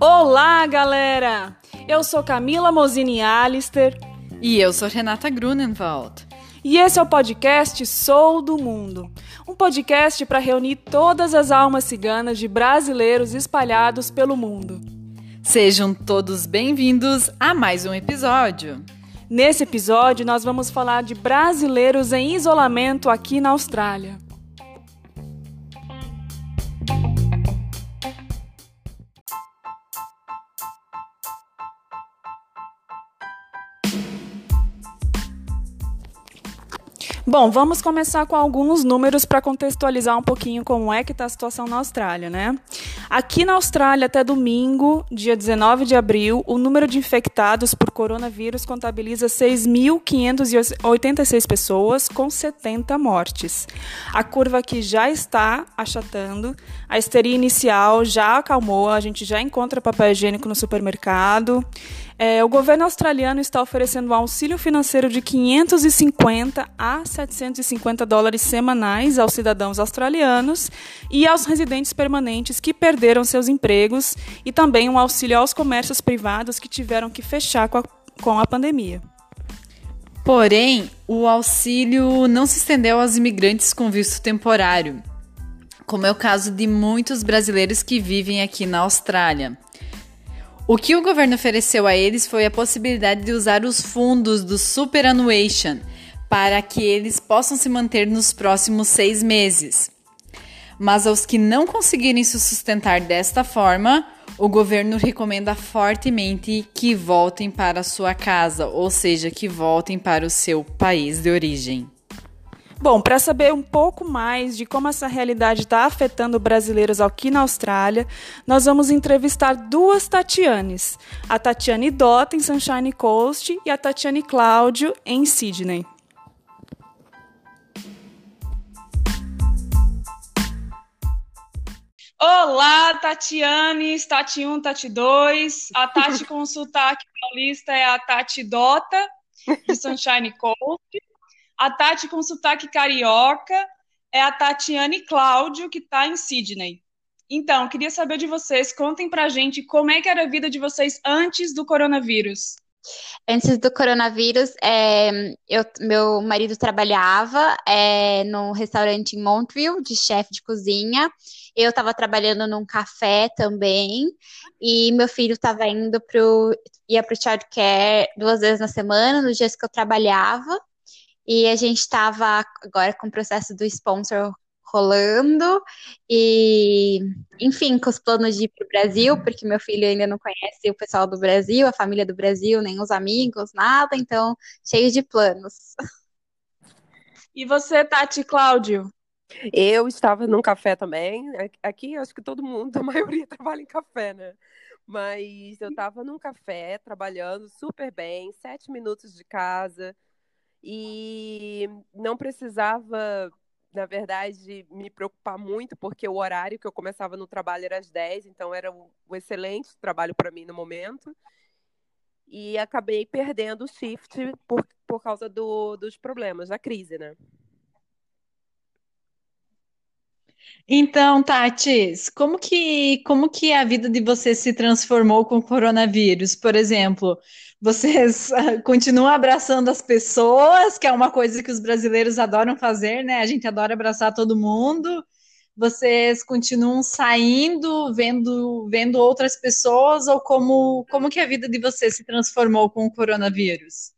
Olá, galera! Eu sou Camila Mosini Alister. E eu sou Renata Grunenwald. E esse é o podcast Sou do Mundo. Um podcast para reunir todas as almas ciganas de brasileiros espalhados pelo mundo. Sejam todos bem-vindos a mais um episódio. Nesse episódio, nós vamos falar de brasileiros em isolamento aqui na Austrália. Bom, vamos começar com alguns números para contextualizar um pouquinho como é que está a situação na Austrália, né? Aqui na Austrália, até domingo, dia 19 de abril, o número de infectados por coronavírus contabiliza 6.586 pessoas, com 70 mortes. A curva aqui já está achatando, a histeria inicial já acalmou, a gente já encontra papel higiênico no supermercado. É, o governo australiano está oferecendo um auxílio financeiro de 550 a 750 dólares semanais aos cidadãos australianos e aos residentes permanentes que perderam seus empregos e também um auxílio aos comércios privados que tiveram que fechar com a, com a pandemia. Porém, o auxílio não se estendeu aos imigrantes com visto temporário, como é o caso de muitos brasileiros que vivem aqui na Austrália. O que o governo ofereceu a eles foi a possibilidade de usar os fundos do Superannuation para que eles possam se manter nos próximos seis meses. Mas aos que não conseguirem se sustentar desta forma, o governo recomenda fortemente que voltem para sua casa, ou seja, que voltem para o seu país de origem. Bom, para saber um pouco mais de como essa realidade está afetando brasileiros aqui na Austrália, nós vamos entrevistar duas Tatianes: a Tatiane Dota, em Sunshine Coast, e a Tatiane Cláudio, em Sydney. Olá, Tatiane, Tati 1, Tati 2. A Tati com sotaque paulista é a Tati Dota, de Sunshine Coast. A Tati com sotaque carioca é a Tatiane Cláudio, que está em Sydney. Então, queria saber de vocês, contem pra gente como é que era a vida de vocês antes do coronavírus. Antes do coronavírus, é, eu, meu marido trabalhava é, num restaurante em Montville, de chefe de cozinha. Eu estava trabalhando num café também. E meu filho estava indo pro, ia para o childcare duas vezes na semana, nos dias que eu trabalhava. E a gente estava agora com o processo do sponsor rolando e, enfim, com os planos de ir para o Brasil, porque meu filho ainda não conhece o pessoal do Brasil, a família do Brasil, nem os amigos, nada, então cheio de planos. E você, Tati Cláudio? Eu estava num café também. Aqui, acho que todo mundo, a maioria trabalha em café, né? Mas eu estava num café trabalhando super bem, sete minutos de casa, e não precisava, na verdade, me preocupar muito, porque o horário que eu começava no trabalho era às 10, então era um, excelente trabalho para mim no momento. E acabei perdendo o shift por, por causa do, dos problemas, da crise, né? Então, Tatis, como que, como que a vida de vocês se transformou com o coronavírus? Por exemplo, vocês ah, continuam abraçando as pessoas, que é uma coisa que os brasileiros adoram fazer, né? A gente adora abraçar todo mundo. Vocês continuam saindo, vendo, vendo outras pessoas, ou como, como que a vida de vocês se transformou com o coronavírus?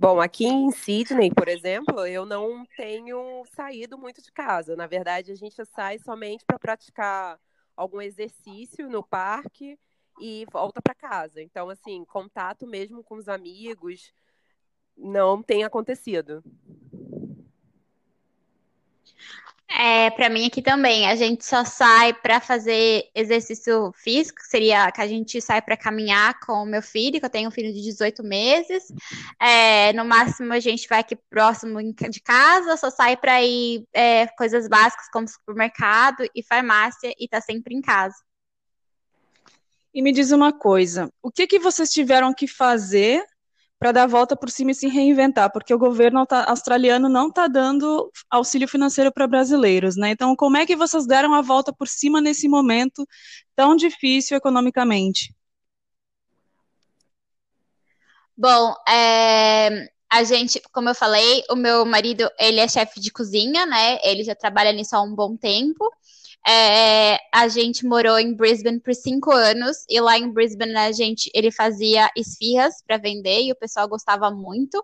Bom, aqui em Sydney, por exemplo, eu não tenho saído muito de casa. Na verdade, a gente sai somente para praticar algum exercício no parque e volta para casa. Então, assim, contato mesmo com os amigos não tem acontecido. É, para mim aqui também, a gente só sai para fazer exercício físico, seria que a gente sai para caminhar com o meu filho, que eu tenho um filho de 18 meses. É, no máximo a gente vai aqui próximo de casa, só sai para ir é, coisas básicas como supermercado e farmácia e tá sempre em casa. E me diz uma coisa, o que que vocês tiveram que fazer para dar a volta por cima e se reinventar, porque o governo australiano não está dando auxílio financeiro para brasileiros, né? Então, como é que vocês deram a volta por cima nesse momento tão difícil economicamente? Bom, é, a gente, como eu falei, o meu marido, ele é chefe de cozinha, né? Ele já trabalha nisso há um bom tempo. É, a gente morou em Brisbane por cinco anos e lá em Brisbane a gente, ele fazia esfirras para vender e o pessoal gostava muito.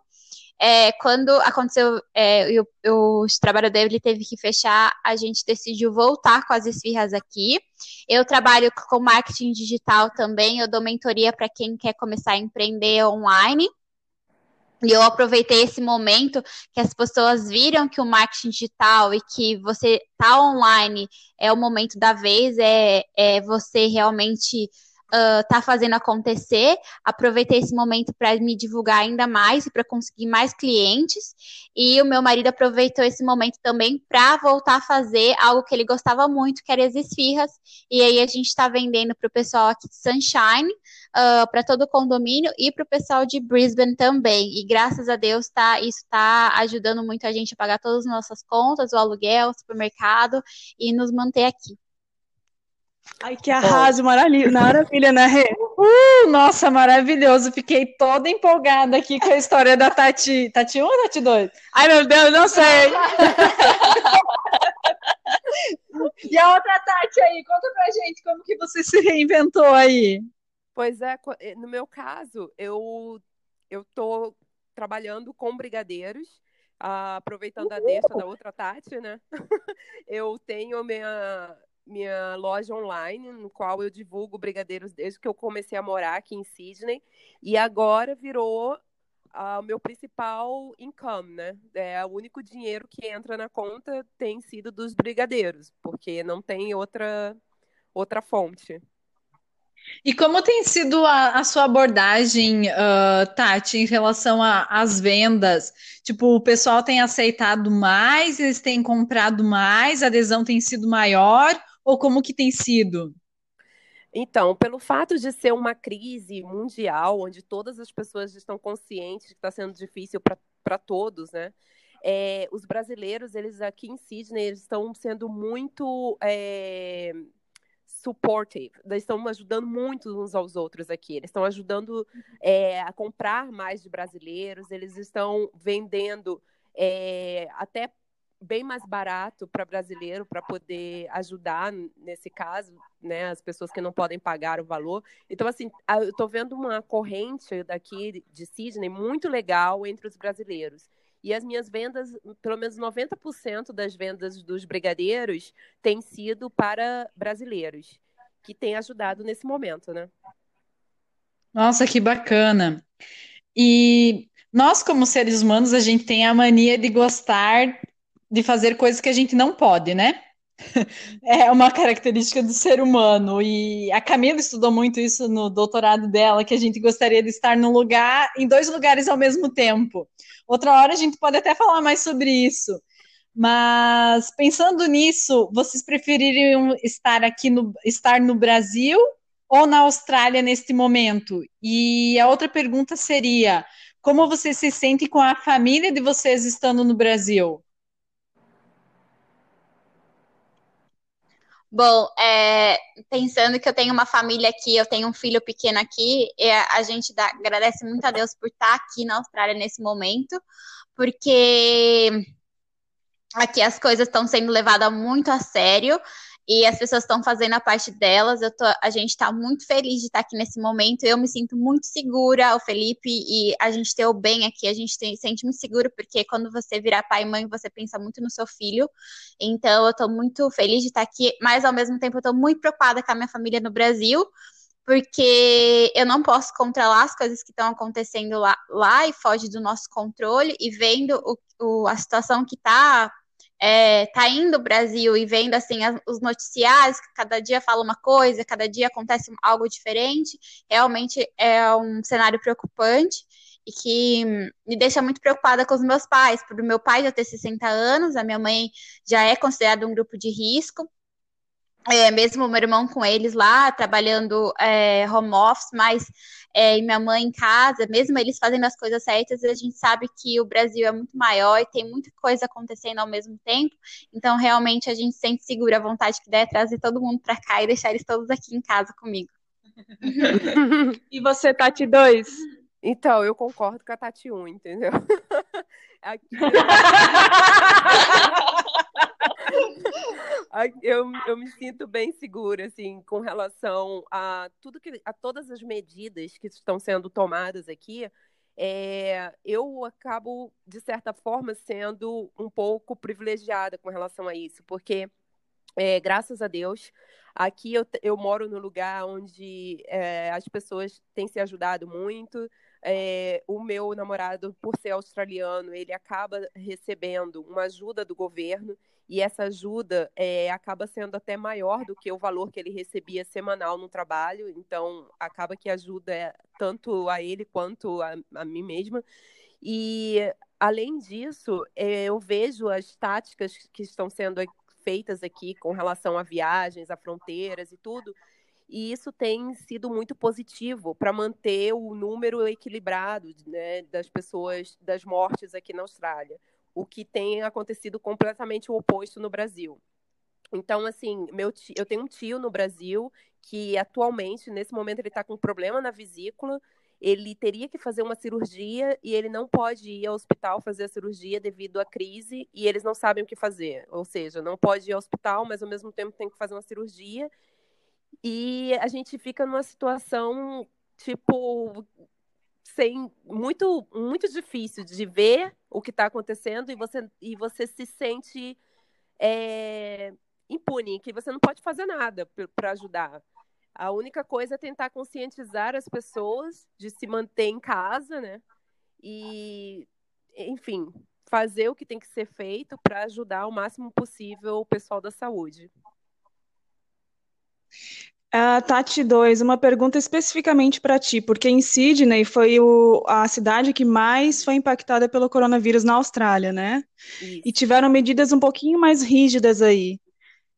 É, quando aconteceu é, o, o trabalho dele teve que fechar, a gente decidiu voltar com as esfirras aqui. Eu trabalho com marketing digital também, eu dou mentoria para quem quer começar a empreender online. E eu aproveitei esse momento que as pessoas viram que o marketing digital e que você tá online é o momento da vez, é, é você realmente tá fazendo acontecer. Aproveitei esse momento para me divulgar ainda mais e para conseguir mais clientes. E o meu marido aproveitou esse momento também para voltar a fazer algo que ele gostava muito, que era as esfirras. E aí a gente está vendendo para o pessoal aqui de Sunshine, uh, para todo o condomínio e para o pessoal de Brisbane também. E graças a Deus tá, isso está ajudando muito a gente a pagar todas as nossas contas, o aluguel, o supermercado e nos manter aqui. Ai, que arraso, maravilha, maravilha, né, Rê? Uh, nossa, maravilhoso. Fiquei toda empolgada aqui com a história da Tati. Tati 1 ou Tati 2? Ai, meu Deus, não sei. e a outra Tati aí, conta pra gente como que você se reinventou aí. Pois é, eh, no meu caso, eu eu tô trabalhando com brigadeiros, uh, aproveitando a deixa da outra Tati, né? eu tenho minha minha loja online, no qual eu divulgo brigadeiros desde que eu comecei a morar aqui em Sydney, e agora virou uh, o meu principal income, né? É o único dinheiro que entra na conta tem sido dos brigadeiros, porque não tem outra outra fonte. E como tem sido a, a sua abordagem, uh, Tati, em relação às vendas? Tipo, o pessoal tem aceitado mais, eles têm comprado mais, a adesão tem sido maior, ou como que tem sido? Então, pelo fato de ser uma crise mundial, onde todas as pessoas estão conscientes que está sendo difícil para todos, né? É, os brasileiros, eles aqui em Sydney, eles estão sendo muito é, supportive, eles estão ajudando muito uns aos outros aqui, eles estão ajudando é, a comprar mais de brasileiros, eles estão vendendo é, até bem mais barato para brasileiro para poder ajudar nesse caso, né, as pessoas que não podem pagar o valor. Então assim, eu estou vendo uma corrente daqui de Sydney muito legal entre os brasileiros. E as minhas vendas, pelo menos 90% das vendas dos brigadeiros têm sido para brasileiros, que tem ajudado nesse momento, né? Nossa, que bacana. E nós, como seres humanos, a gente tem a mania de gostar de fazer coisas que a gente não pode, né? É uma característica do ser humano. E a Camila estudou muito isso no doutorado dela, que a gente gostaria de estar num lugar, em dois lugares ao mesmo tempo. Outra hora a gente pode até falar mais sobre isso. Mas pensando nisso, vocês prefeririam estar aqui no estar no Brasil ou na Austrália neste momento? E a outra pergunta seria: como vocês se sentem com a família de vocês estando no Brasil? Bom, é, pensando que eu tenho uma família aqui, eu tenho um filho pequeno aqui, a gente dá, agradece muito a Deus por estar aqui na Austrália nesse momento, porque aqui as coisas estão sendo levadas muito a sério e as pessoas estão fazendo a parte delas. Eu tô, a gente está muito feliz de estar aqui nesse momento. Eu me sinto muito segura, o Felipe e a gente ter o bem aqui, a gente tem, sente muito seguro, porque quando você virar pai e mãe, você pensa muito no seu filho. Então, eu estou muito feliz de estar aqui, mas ao mesmo tempo eu estou muito preocupada com a minha família no Brasil. Porque eu não posso controlar as coisas que estão acontecendo lá, lá e foge do nosso controle, e vendo o, o a situação que está é, tá indo o Brasil e vendo assim as, os noticiários, que cada dia fala uma coisa, cada dia acontece algo diferente, realmente é um cenário preocupante e que me deixa muito preocupada com os meus pais, por meu pai já ter 60 anos, a minha mãe já é considerada um grupo de risco. É, mesmo meu irmão com eles lá, trabalhando é, home office, mas é, e minha mãe em casa, mesmo eles fazendo as coisas certas, a gente sabe que o Brasil é muito maior e tem muita coisa acontecendo ao mesmo tempo. Então, realmente, a gente sente segura a vontade que der trazer todo mundo para cá e deixar eles todos aqui em casa comigo. e você, Tati 2? Então, eu concordo com a Tati 1, entendeu? Aqui... eu, eu me sinto bem segura, assim, com relação a tudo que, a todas as medidas que estão sendo tomadas aqui. É, eu acabo, de certa forma, sendo um pouco privilegiada com relação a isso, porque, é, graças a Deus, aqui eu, eu moro num lugar onde é, as pessoas têm se ajudado muito. É, o meu namorado, por ser australiano, ele acaba recebendo uma ajuda do governo e essa ajuda é, acaba sendo até maior do que o valor que ele recebia semanal no trabalho, então acaba que ajuda tanto a ele quanto a, a mim mesma. E além disso, é, eu vejo as táticas que estão sendo feitas aqui com relação a viagens, a fronteiras e tudo, e isso tem sido muito positivo para manter o número equilibrado né, das pessoas, das mortes aqui na Austrália o que tem acontecido completamente o oposto no Brasil. Então, assim, meu tio, eu tenho um tio no Brasil que atualmente, nesse momento, ele está com um problema na vesícula. Ele teria que fazer uma cirurgia e ele não pode ir ao hospital fazer a cirurgia devido à crise e eles não sabem o que fazer. Ou seja, não pode ir ao hospital, mas ao mesmo tempo tem que fazer uma cirurgia. E a gente fica numa situação, tipo, sem muito muito difícil de ver o que está acontecendo e você e você se sente é, impune, que você não pode fazer nada para ajudar. A única coisa é tentar conscientizar as pessoas de se manter em casa, né? E, enfim, fazer o que tem que ser feito para ajudar o máximo possível o pessoal da saúde. Uh, Tati 2, uma pergunta especificamente para ti, porque em Sydney foi o, a cidade que mais foi impactada pelo coronavírus na Austrália, né? Isso. E tiveram medidas um pouquinho mais rígidas aí.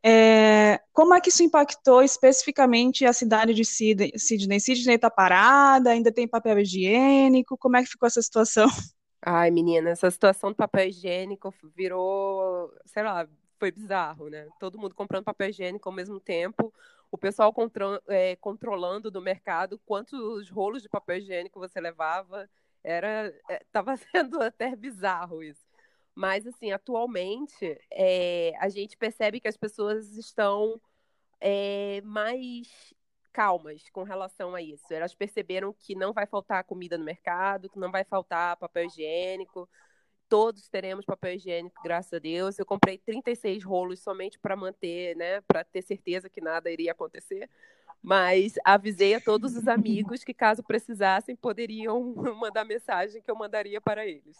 É, como é que isso impactou especificamente a cidade de Sydney? Sydney está parada, ainda tem papel higiênico? Como é que ficou essa situação? Ai, menina, essa situação do papel higiênico virou, sei lá, foi bizarro, né? Todo mundo comprando papel higiênico ao mesmo tempo o pessoal contro é, controlando do mercado quantos rolos de papel higiênico você levava. Era, estava é, sendo até bizarro isso. Mas, assim, atualmente, é, a gente percebe que as pessoas estão é, mais calmas com relação a isso. Elas perceberam que não vai faltar comida no mercado, que não vai faltar papel higiênico, todos teremos papel higiênico, graças a Deus. Eu comprei 36 rolos somente para manter, né, para ter certeza que nada iria acontecer. Mas avisei a todos os amigos que, caso precisassem, poderiam mandar mensagem que eu mandaria para eles.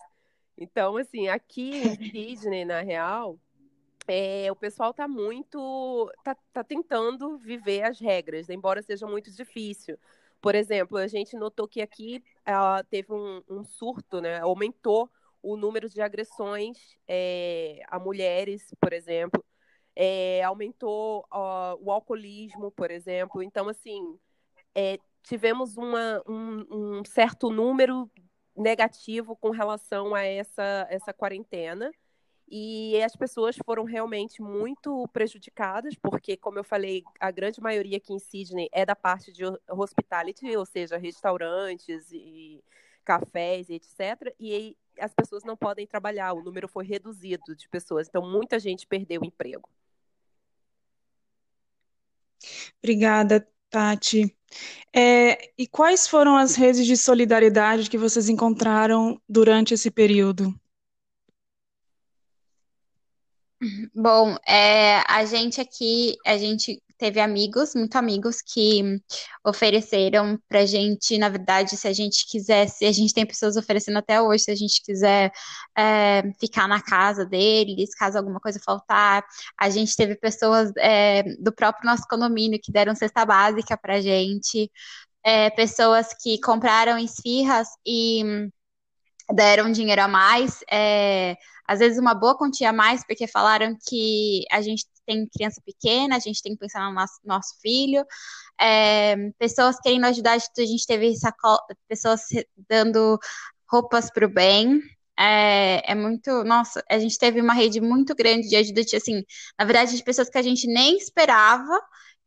Então, assim, aqui em Sydney, na real, é, o pessoal está muito. Tá, tá tentando viver as regras, embora seja muito difícil. Por exemplo, a gente notou que aqui uh, teve um, um surto, né? Aumentou o número de agressões é, a mulheres, por exemplo, é, aumentou o alcoolismo, por exemplo. Então, assim, é, tivemos uma, um, um, certo número negativo com relação a essa, essa quarentena. E as pessoas foram realmente muito prejudicadas, porque, como eu falei, a grande maioria aqui em Sydney é da parte de hospitality, ou seja, restaurantes e cafés e etc. E as pessoas não podem trabalhar, o número foi reduzido de pessoas, então muita gente perdeu o emprego. Obrigada, Tati. É, e quais foram as redes de solidariedade que vocês encontraram durante esse período? Bom, é, a gente aqui, a gente teve amigos, muito amigos, que ofereceram pra gente, na verdade, se a gente quisesse, a gente tem pessoas oferecendo até hoje, se a gente quiser é, ficar na casa deles, caso alguma coisa faltar. A gente teve pessoas é, do próprio nosso condomínio que deram cesta básica pra gente, é, pessoas que compraram esfirras e deram dinheiro a mais, é, às vezes uma boa quantia a mais, porque falaram que a gente tem criança pequena, a gente tem que pensar no nosso, nosso filho, é, pessoas querendo ajudar, a gente teve pessoas dando roupas para o bem, é, é, muito. Nossa, a gente teve uma rede muito grande de ajuda, assim, na verdade, de pessoas que a gente nem esperava,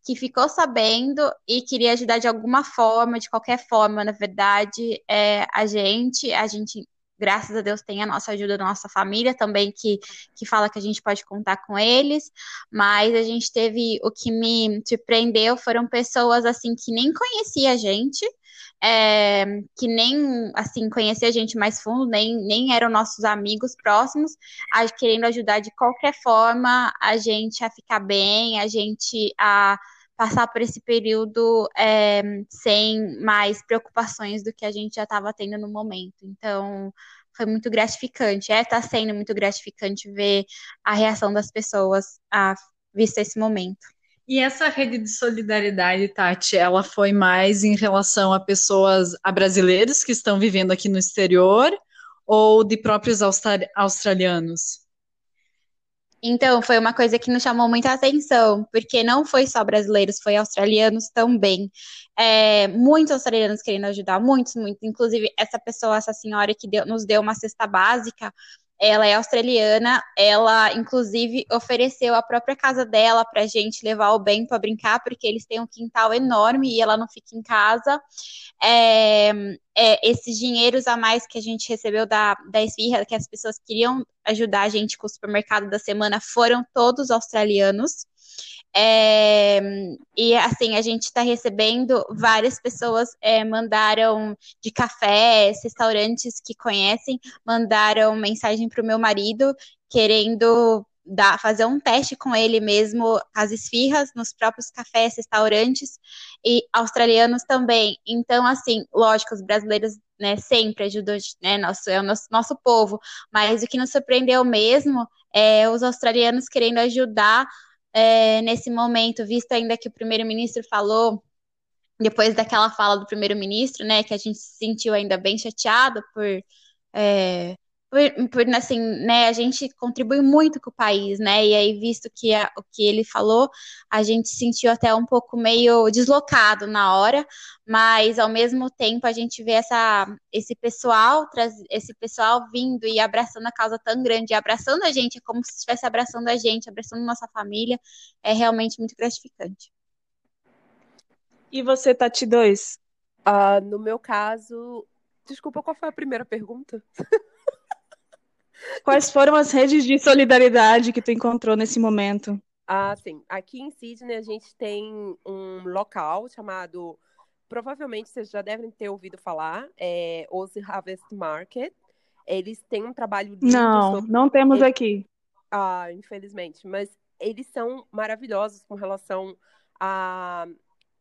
que ficou sabendo e queria ajudar de alguma forma, de qualquer forma, na verdade, é, a gente, a gente graças a Deus tem a nossa ajuda da nossa família também, que, que fala que a gente pode contar com eles, mas a gente teve, o que me surpreendeu foram pessoas, assim, que nem conhecia a gente, é, que nem, assim, conhecia a gente mais fundo, nem, nem eram nossos amigos próximos, a, querendo ajudar de qualquer forma a gente a ficar bem, a gente a passar por esse período é, sem mais preocupações do que a gente já estava tendo no momento. Então, foi muito gratificante. É, está sendo muito gratificante ver a reação das pessoas a visto esse momento. E essa rede de solidariedade, Tati, ela foi mais em relação a pessoas, a brasileiros que estão vivendo aqui no exterior ou de próprios australianos? Então, foi uma coisa que nos chamou muita atenção, porque não foi só brasileiros, foi australianos também. É, muitos australianos querendo ajudar, muitos, muitos. Inclusive, essa pessoa, essa senhora que deu, nos deu uma cesta básica, ela é australiana, ela inclusive ofereceu a própria casa dela para gente levar o bem para brincar, porque eles têm um quintal enorme e ela não fica em casa. É, é, esses dinheiros a mais que a gente recebeu da, da esfirra, que as pessoas queriam ajudar a gente com o supermercado da semana, foram todos australianos. É, e assim, a gente está recebendo várias pessoas é, mandaram de cafés, restaurantes que conhecem, mandaram mensagem para o meu marido querendo dar, fazer um teste com ele mesmo, as esfirras, nos próprios cafés, restaurantes, e australianos também. Então, assim, lógico, os brasileiros né, sempre ajudam, né, nosso, é o nosso, nosso povo, mas o que nos surpreendeu mesmo é os australianos querendo ajudar é, nesse momento, visto ainda que o primeiro-ministro falou, depois daquela fala do primeiro-ministro, né, que a gente se sentiu ainda bem chateado por, é, por, por, assim, né, a gente contribui muito com o país, né, e aí, visto que a, o que ele falou, a gente se sentiu até um pouco meio deslocado na hora, mas ao mesmo tempo a gente vê essa, esse pessoal, esse pessoal vindo e abraçando a causa tão grande, abraçando a gente, é como se estivesse abraçando a gente, abraçando nossa família, é realmente muito gratificante. E você, Tati 2? Uh, no meu caso, desculpa, qual foi a primeira pergunta? Quais foram as redes de solidariedade que tu encontrou nesse momento? Ah, sim. Aqui em Sydney a gente tem um local chamado provavelmente vocês já devem ter ouvido falar, é Ozzy Harvest Market. Eles têm um trabalho lindo Não, sobre... não temos aqui. Ah, infelizmente. Mas eles são maravilhosos com relação a,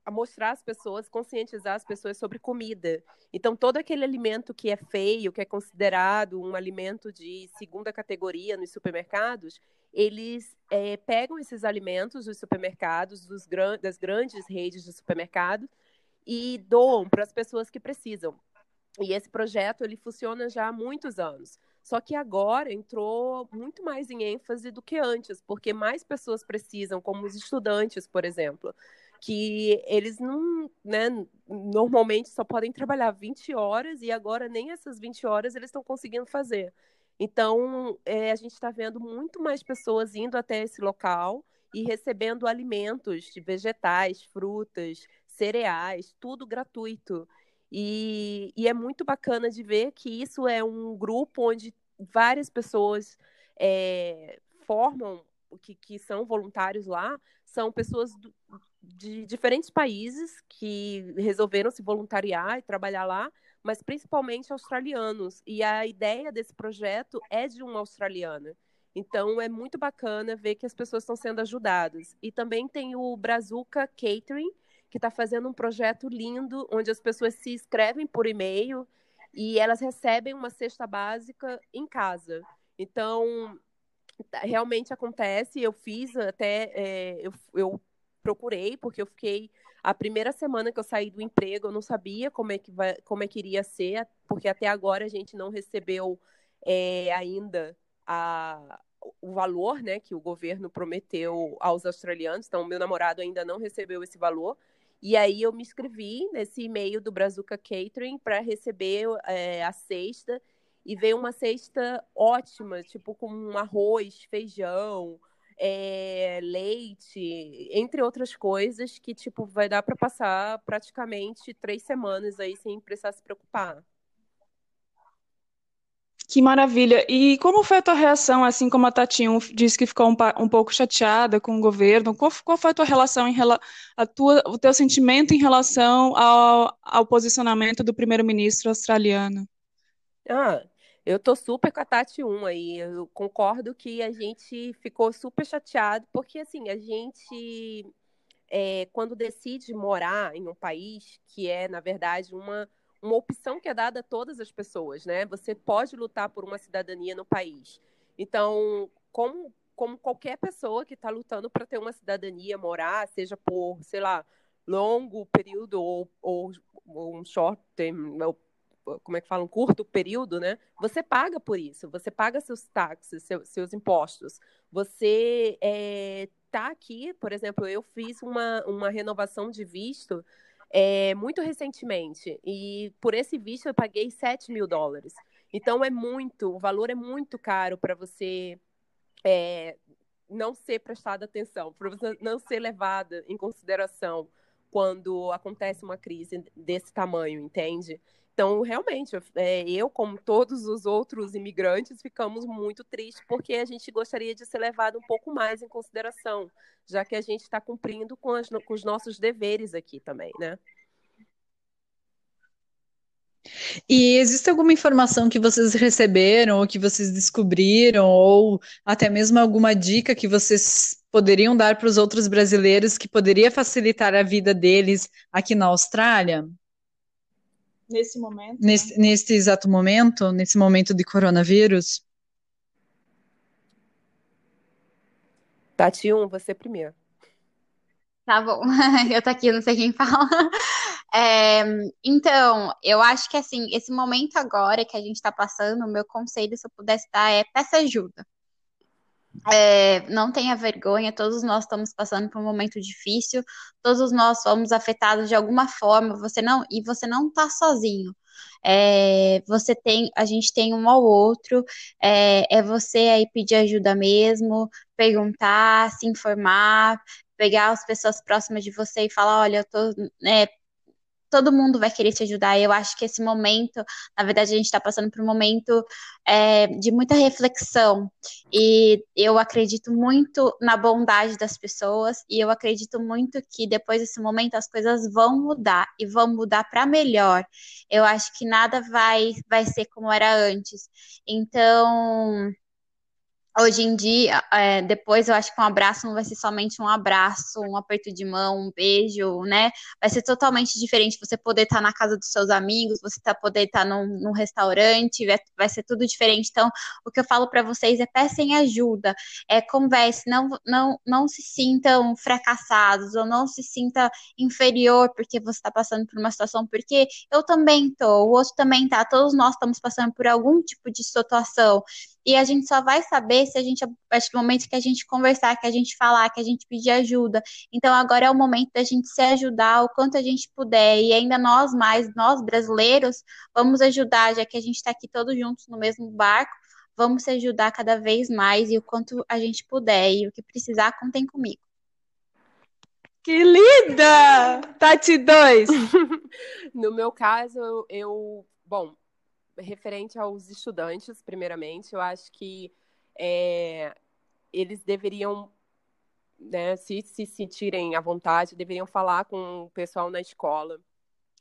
a mostrar as pessoas, conscientizar as pessoas sobre comida. Então, todo aquele alimento que é feio, que é considerado um alimento de segunda categoria nos supermercados, eles é, pegam esses alimentos dos supermercados, dos, das grandes redes de supermercados, e doam para as pessoas que precisam. E esse projeto ele funciona já há muitos anos. Só que agora entrou muito mais em ênfase do que antes, porque mais pessoas precisam, como os estudantes, por exemplo, que eles não, né, normalmente só podem trabalhar 20 horas e agora nem essas 20 horas eles estão conseguindo fazer. Então, é, a gente está vendo muito mais pessoas indo até esse local e recebendo alimentos vegetais, frutas, cereais, tudo gratuito. E, e, é muito bacana de ver que isso é um grupo onde várias pessoas é, formam, que, que são voluntários lá, são pessoas do, de diferentes países que resolveram se voluntariar e trabalhar lá, mas principalmente australianos. E a ideia desse projeto é de uma australiana. Então é muito bacana ver que as pessoas estão sendo ajudadas. E também tem o Brazuca Catering, que está fazendo um projeto lindo, onde as pessoas se inscrevem por e-mail e elas recebem uma cesta básica em casa. Então, realmente acontece. Eu fiz até, é, eu, eu procurei, porque eu fiquei A primeira semana que eu saí do emprego, eu não sabia como é que, vai, como é que iria ser, porque até agora a gente não recebeu é, ainda a, o valor né, que o governo prometeu aos australianos. Então, meu namorado ainda não recebeu esse valor. E aí eu me inscrevi nesse e-mail do Brazuca Catering para receber é, a cesta. E veio uma cesta ótima, tipo com arroz, feijão, é, leite, entre outras coisas, que tipo vai dar para passar praticamente três semanas aí sem precisar se preocupar. Que maravilha! E como foi a tua reação, assim como a Tatinho disse que ficou um, um pouco chateada com o governo? Qual, qual foi a tua relação, em, a tua, o teu sentimento em relação ao, ao posicionamento do primeiro-ministro australiano? Ah, eu tô super com a Tati 1 aí. Eu concordo que a gente ficou super chateado, porque assim, a gente, é, quando decide morar em um país que é, na verdade, uma uma opção que é dada a todas as pessoas, né? Você pode lutar por uma cidadania no país. Então, como, como qualquer pessoa que está lutando para ter uma cidadania, morar, seja por, sei lá, longo período ou, ou, ou um short term, ou, como é que fala, um curto período, né? Você paga por isso, você paga seus taxas, seus, seus impostos. Você é, tá aqui, por exemplo, eu fiz uma, uma renovação de visto é, muito recentemente. E por esse visto eu paguei 7 mil dólares. Então é muito, o valor é muito caro para você é, não ser prestada atenção, para você não ser levada em consideração quando acontece uma crise desse tamanho, entende? Então, realmente, é, eu, como todos os outros imigrantes, ficamos muito tristes porque a gente gostaria de ser levado um pouco mais em consideração, já que a gente está cumprindo com, as, com os nossos deveres aqui também, né? E existe alguma informação que vocês receberam, ou que vocês descobriram, ou até mesmo alguma dica que vocês poderiam dar para os outros brasileiros que poderia facilitar a vida deles aqui na Austrália? Nesse momento? Nesse, né? nesse exato momento, nesse momento de coronavírus? Tati, um, você primeiro. Tá bom, eu tô aqui, não sei quem fala. É, então, eu acho que assim, esse momento agora que a gente tá passando, o meu conselho, se eu pudesse dar, é peça ajuda. É, não tenha vergonha, todos nós estamos passando por um momento difícil, todos nós somos afetados de alguma forma, você não, e você não está sozinho. É, você tem, a gente tem um ao outro, é, é você aí pedir ajuda mesmo, perguntar, se informar, pegar as pessoas próximas de você e falar, olha, eu tô né, todo mundo vai querer te ajudar. Eu acho que esse momento, na verdade, a gente está passando por um momento é, de muita reflexão. E eu acredito muito na bondade das pessoas, e eu acredito muito que depois desse momento as coisas vão mudar e vão mudar para melhor. Eu acho que nada vai, vai ser como era antes. Então hoje em dia, é, depois eu acho que um abraço não vai ser somente um abraço, um aperto de mão, um beijo, né? Vai ser totalmente diferente. Você poder estar na casa dos seus amigos, você tá, poder estar num, num restaurante, vai, vai, ser tudo diferente. Então, o que eu falo para vocês é peçam ajuda, é converse, não, não, não se sintam fracassados ou não se sinta inferior porque você está passando por uma situação, porque eu também tô, o outro também tá, todos nós estamos passando por algum tipo de situação. E a gente só vai saber se a gente, a partir do momento que a gente conversar, que a gente falar, que a gente pedir ajuda. Então agora é o momento da gente se ajudar o quanto a gente puder. E ainda nós mais, nós brasileiros, vamos ajudar, já que a gente está aqui todos juntos no mesmo barco. Vamos se ajudar cada vez mais e o quanto a gente puder. E o que precisar, contem comigo. Que linda! Tati 2! no meu caso, eu, bom, referente aos estudantes, primeiramente, eu acho que é, eles deveriam, né, se se sentirem à vontade, deveriam falar com o pessoal na escola,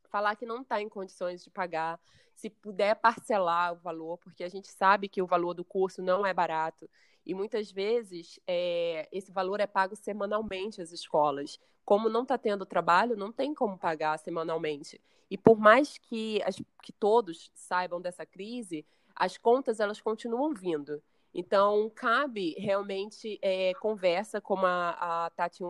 falar que não está em condições de pagar, se puder parcelar o valor, porque a gente sabe que o valor do curso não é barato. E muitas vezes é, esse valor é pago semanalmente às escolas. Como não está tendo trabalho, não tem como pagar semanalmente. E por mais que, as, que todos saibam dessa crise, as contas elas continuam vindo. Então, cabe realmente é, conversa, como a, a Tati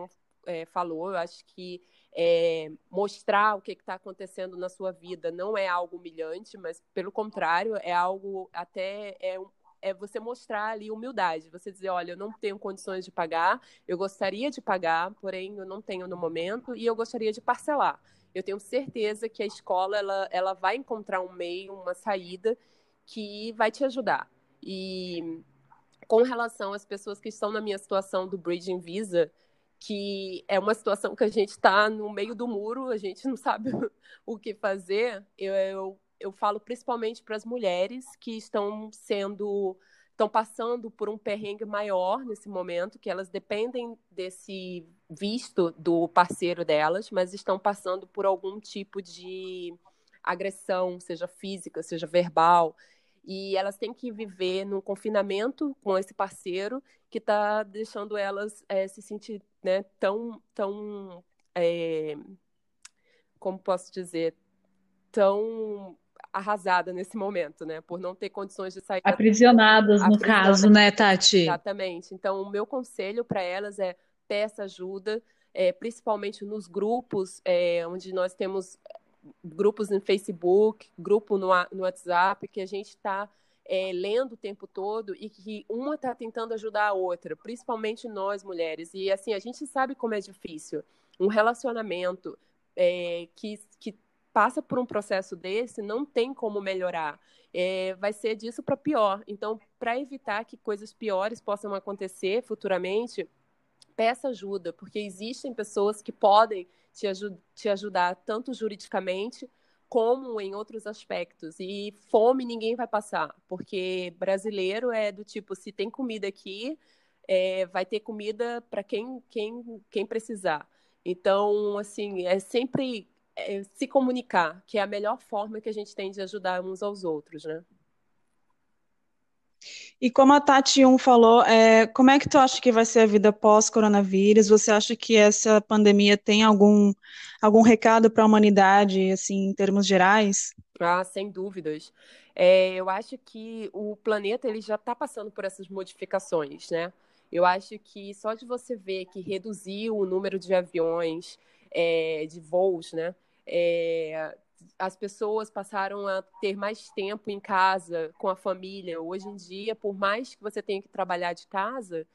é, falou. Eu acho que é, mostrar o que está acontecendo na sua vida não é algo humilhante, mas pelo contrário, é algo até é, é você mostrar ali humildade, você dizer, olha, eu não tenho condições de pagar, eu gostaria de pagar, porém eu não tenho no momento e eu gostaria de parcelar. Eu tenho certeza que a escola ela, ela vai encontrar um meio, uma saída que vai te ajudar. E com relação às pessoas que estão na minha situação do Bridging Visa, que é uma situação que a gente está no meio do muro, a gente não sabe o que fazer, eu, eu, eu falo principalmente para as mulheres que estão sendo estão passando por um perrengue maior nesse momento, que elas dependem desse visto do parceiro delas, mas estão passando por algum tipo de agressão, seja física, seja verbal, e elas têm que viver num confinamento com esse parceiro que está deixando elas é, se sentir né, tão, tão é, como posso dizer, tão arrasada nesse momento, né? Por não ter condições de sair. Aprisionadas, no caso, né, Tati? Exatamente. Então, o meu conselho para elas é peça ajuda, é, principalmente nos grupos, é, onde nós temos grupos no Facebook, grupo no, no WhatsApp, que a gente está é, lendo o tempo todo e que uma está tentando ajudar a outra, principalmente nós mulheres. E assim, a gente sabe como é difícil um relacionamento é, que, que passa por um processo desse, não tem como melhorar. É, vai ser disso para pior. Então, para evitar que coisas piores possam acontecer futuramente, peça ajuda, porque existem pessoas que podem te, te ajudar tanto juridicamente como em outros aspectos. E fome ninguém vai passar, porque brasileiro é do tipo, se tem comida aqui, é, vai ter comida para quem, quem, quem precisar. Então, assim, é sempre é, se comunicar, que é a melhor forma que a gente tem de ajudar uns aos outros, né? E como a Tati 1 falou, é, como é que tu acha que vai ser a vida pós-coronavírus? Você acha que essa pandemia tem algum, algum recado para a humanidade, assim, em termos gerais? Ah, sem dúvidas. É, eu acho que o planeta ele já está passando por essas modificações, né? Eu acho que só de você ver que reduziu o número de aviões, é, de voos, né? É, as pessoas passaram a ter mais tempo em casa com a família. Hoje em dia, por mais que você tenha que trabalhar de casa,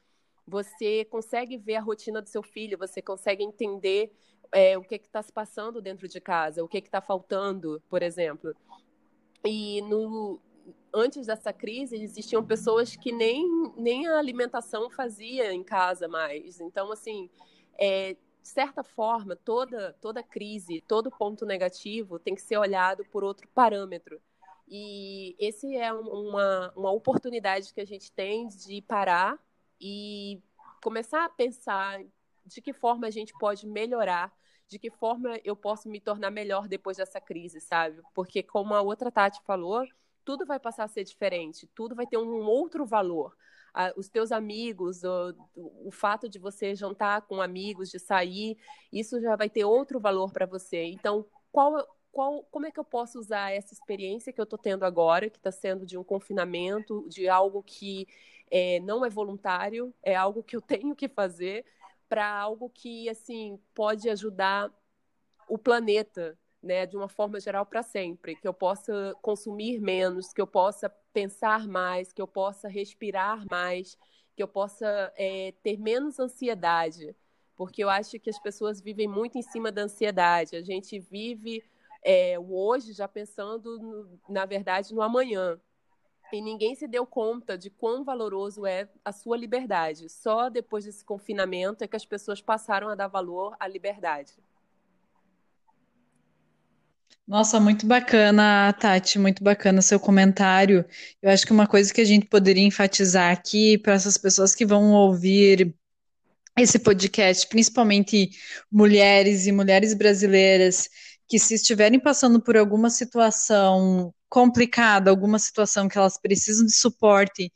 você consegue ver a rotina do seu filho, você consegue entender é, o que está se passando dentro de casa, o que está faltando, por exemplo. E no, antes dessa crise, existiam pessoas que nem, nem a alimentação fazia em casa mais. Então, assim, é, de certa forma, toda, toda crise, todo ponto negativo tem que ser olhado por outro parâmetro. E esse é uma, uma oportunidade que a gente tem de parar e começar a pensar de que forma a gente pode melhorar, de que forma eu posso me tornar melhor depois dessa crise, sabe? Porque, como a outra Tati falou, tudo vai passar a ser diferente, tudo vai ter um outro valor a, os teus amigos, o, o fato de você jantar com amigos, de sair, isso já vai ter outro valor para você. Então, qual, qual, como é que eu posso usar essa experiência que eu estou tendo agora, que está sendo de um confinamento, de algo que é, não é voluntário, é algo que eu tenho que fazer, para algo que assim pode ajudar o planeta, né, de uma forma geral para sempre, que eu possa consumir menos, que eu possa pensar mais, que eu possa respirar mais, que eu possa é, ter menos ansiedade, porque eu acho que as pessoas vivem muito em cima da ansiedade. A gente vive é, o hoje já pensando, no, na verdade, no amanhã. E ninguém se deu conta de quão valoroso é a sua liberdade. Só depois desse confinamento é que as pessoas passaram a dar valor à liberdade. Nossa, muito bacana, Tati, muito bacana seu comentário. Eu acho que uma coisa que a gente poderia enfatizar aqui para essas pessoas que vão ouvir esse podcast, principalmente mulheres e mulheres brasileiras, que se estiverem passando por alguma situação complicada, alguma situação que elas precisam de suporte,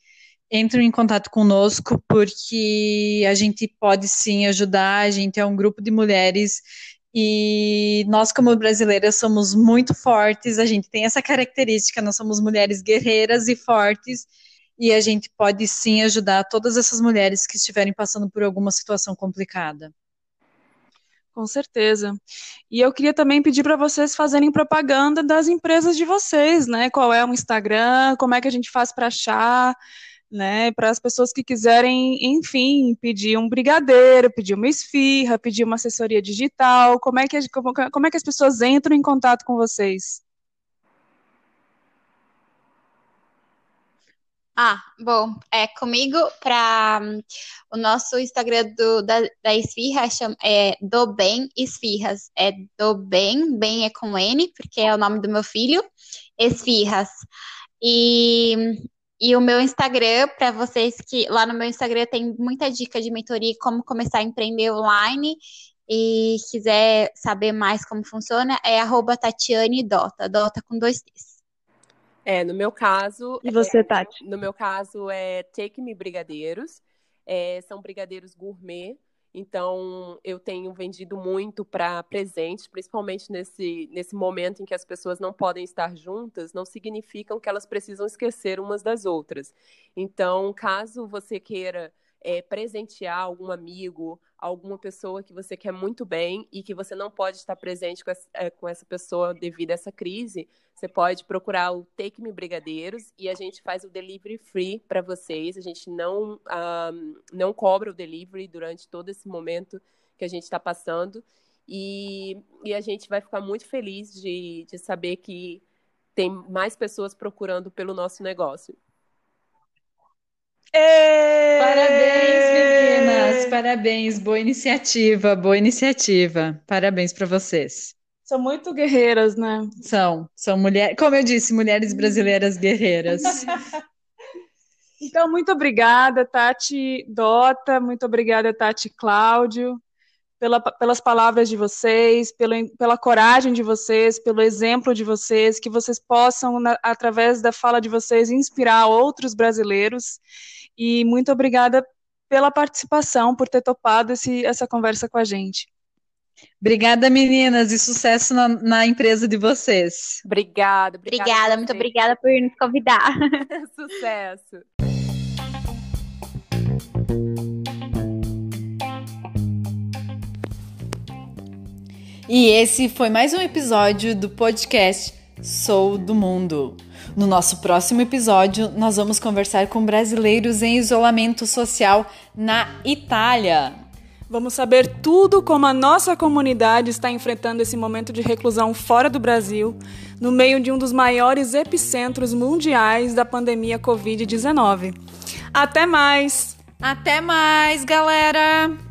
entrem em contato conosco, porque a gente pode sim ajudar, a gente é um grupo de mulheres e nós, como brasileiras, somos muito fortes, a gente tem essa característica, nós somos mulheres guerreiras e fortes, e a gente pode sim ajudar todas essas mulheres que estiverem passando por alguma situação complicada. Com certeza. E eu queria também pedir para vocês fazerem propaganda das empresas de vocês, né? Qual é o Instagram, como é que a gente faz para achar, né? Para as pessoas que quiserem, enfim, pedir um brigadeiro, pedir uma esfirra, pedir uma assessoria digital, como é que, como, como é que as pessoas entram em contato com vocês? Ah, bom, é comigo para um, o nosso Instagram do, da, da Esfirra chama, é do bem esfirras. É do bem, bem é com N, porque é o nome do meu filho, esfirras. E, e o meu Instagram, para vocês que lá no meu Instagram tem muita dica de mentoria como começar a empreender online e quiser saber mais como funciona, é arroba Tatiane Dota, Dota com dois T's. É, no meu caso. E você, é, Tati? No meu caso é Take Me Brigadeiros. É, são brigadeiros gourmet. Então, eu tenho vendido muito para presente, principalmente nesse, nesse momento em que as pessoas não podem estar juntas, não significam que elas precisam esquecer umas das outras. Então, caso você queira é, presentear algum amigo, alguma pessoa que você quer muito bem e que você não pode estar presente com essa, é, com essa pessoa devido a essa crise, você pode procurar o Take Me Brigadeiros e a gente faz o delivery free para vocês. A gente não, um, não cobra o delivery durante todo esse momento que a gente está passando. E, e a gente vai ficar muito feliz de, de saber que tem mais pessoas procurando pelo nosso negócio. E... Parabéns, meninas! Parabéns, boa iniciativa, boa iniciativa. Parabéns para vocês. São muito guerreiras, né? São, são mulheres, como eu disse, mulheres brasileiras guerreiras. então, muito obrigada, Tati Dota, muito obrigada, Tati Cláudio, pela, pelas palavras de vocês, pela, pela coragem de vocês, pelo exemplo de vocês, que vocês possam, na, através da fala de vocês, inspirar outros brasileiros. E muito obrigada pela participação, por ter topado esse, essa conversa com a gente. Obrigada, meninas, e sucesso na, na empresa de vocês. Obrigada, obrigada. Obrigada, muito obrigada por nos convidar. sucesso. E esse foi mais um episódio do podcast Sou do Mundo. No nosso próximo episódio, nós vamos conversar com brasileiros em isolamento social na Itália. Vamos saber tudo como a nossa comunidade está enfrentando esse momento de reclusão fora do Brasil, no meio de um dos maiores epicentros mundiais da pandemia Covid-19. Até mais! Até mais, galera!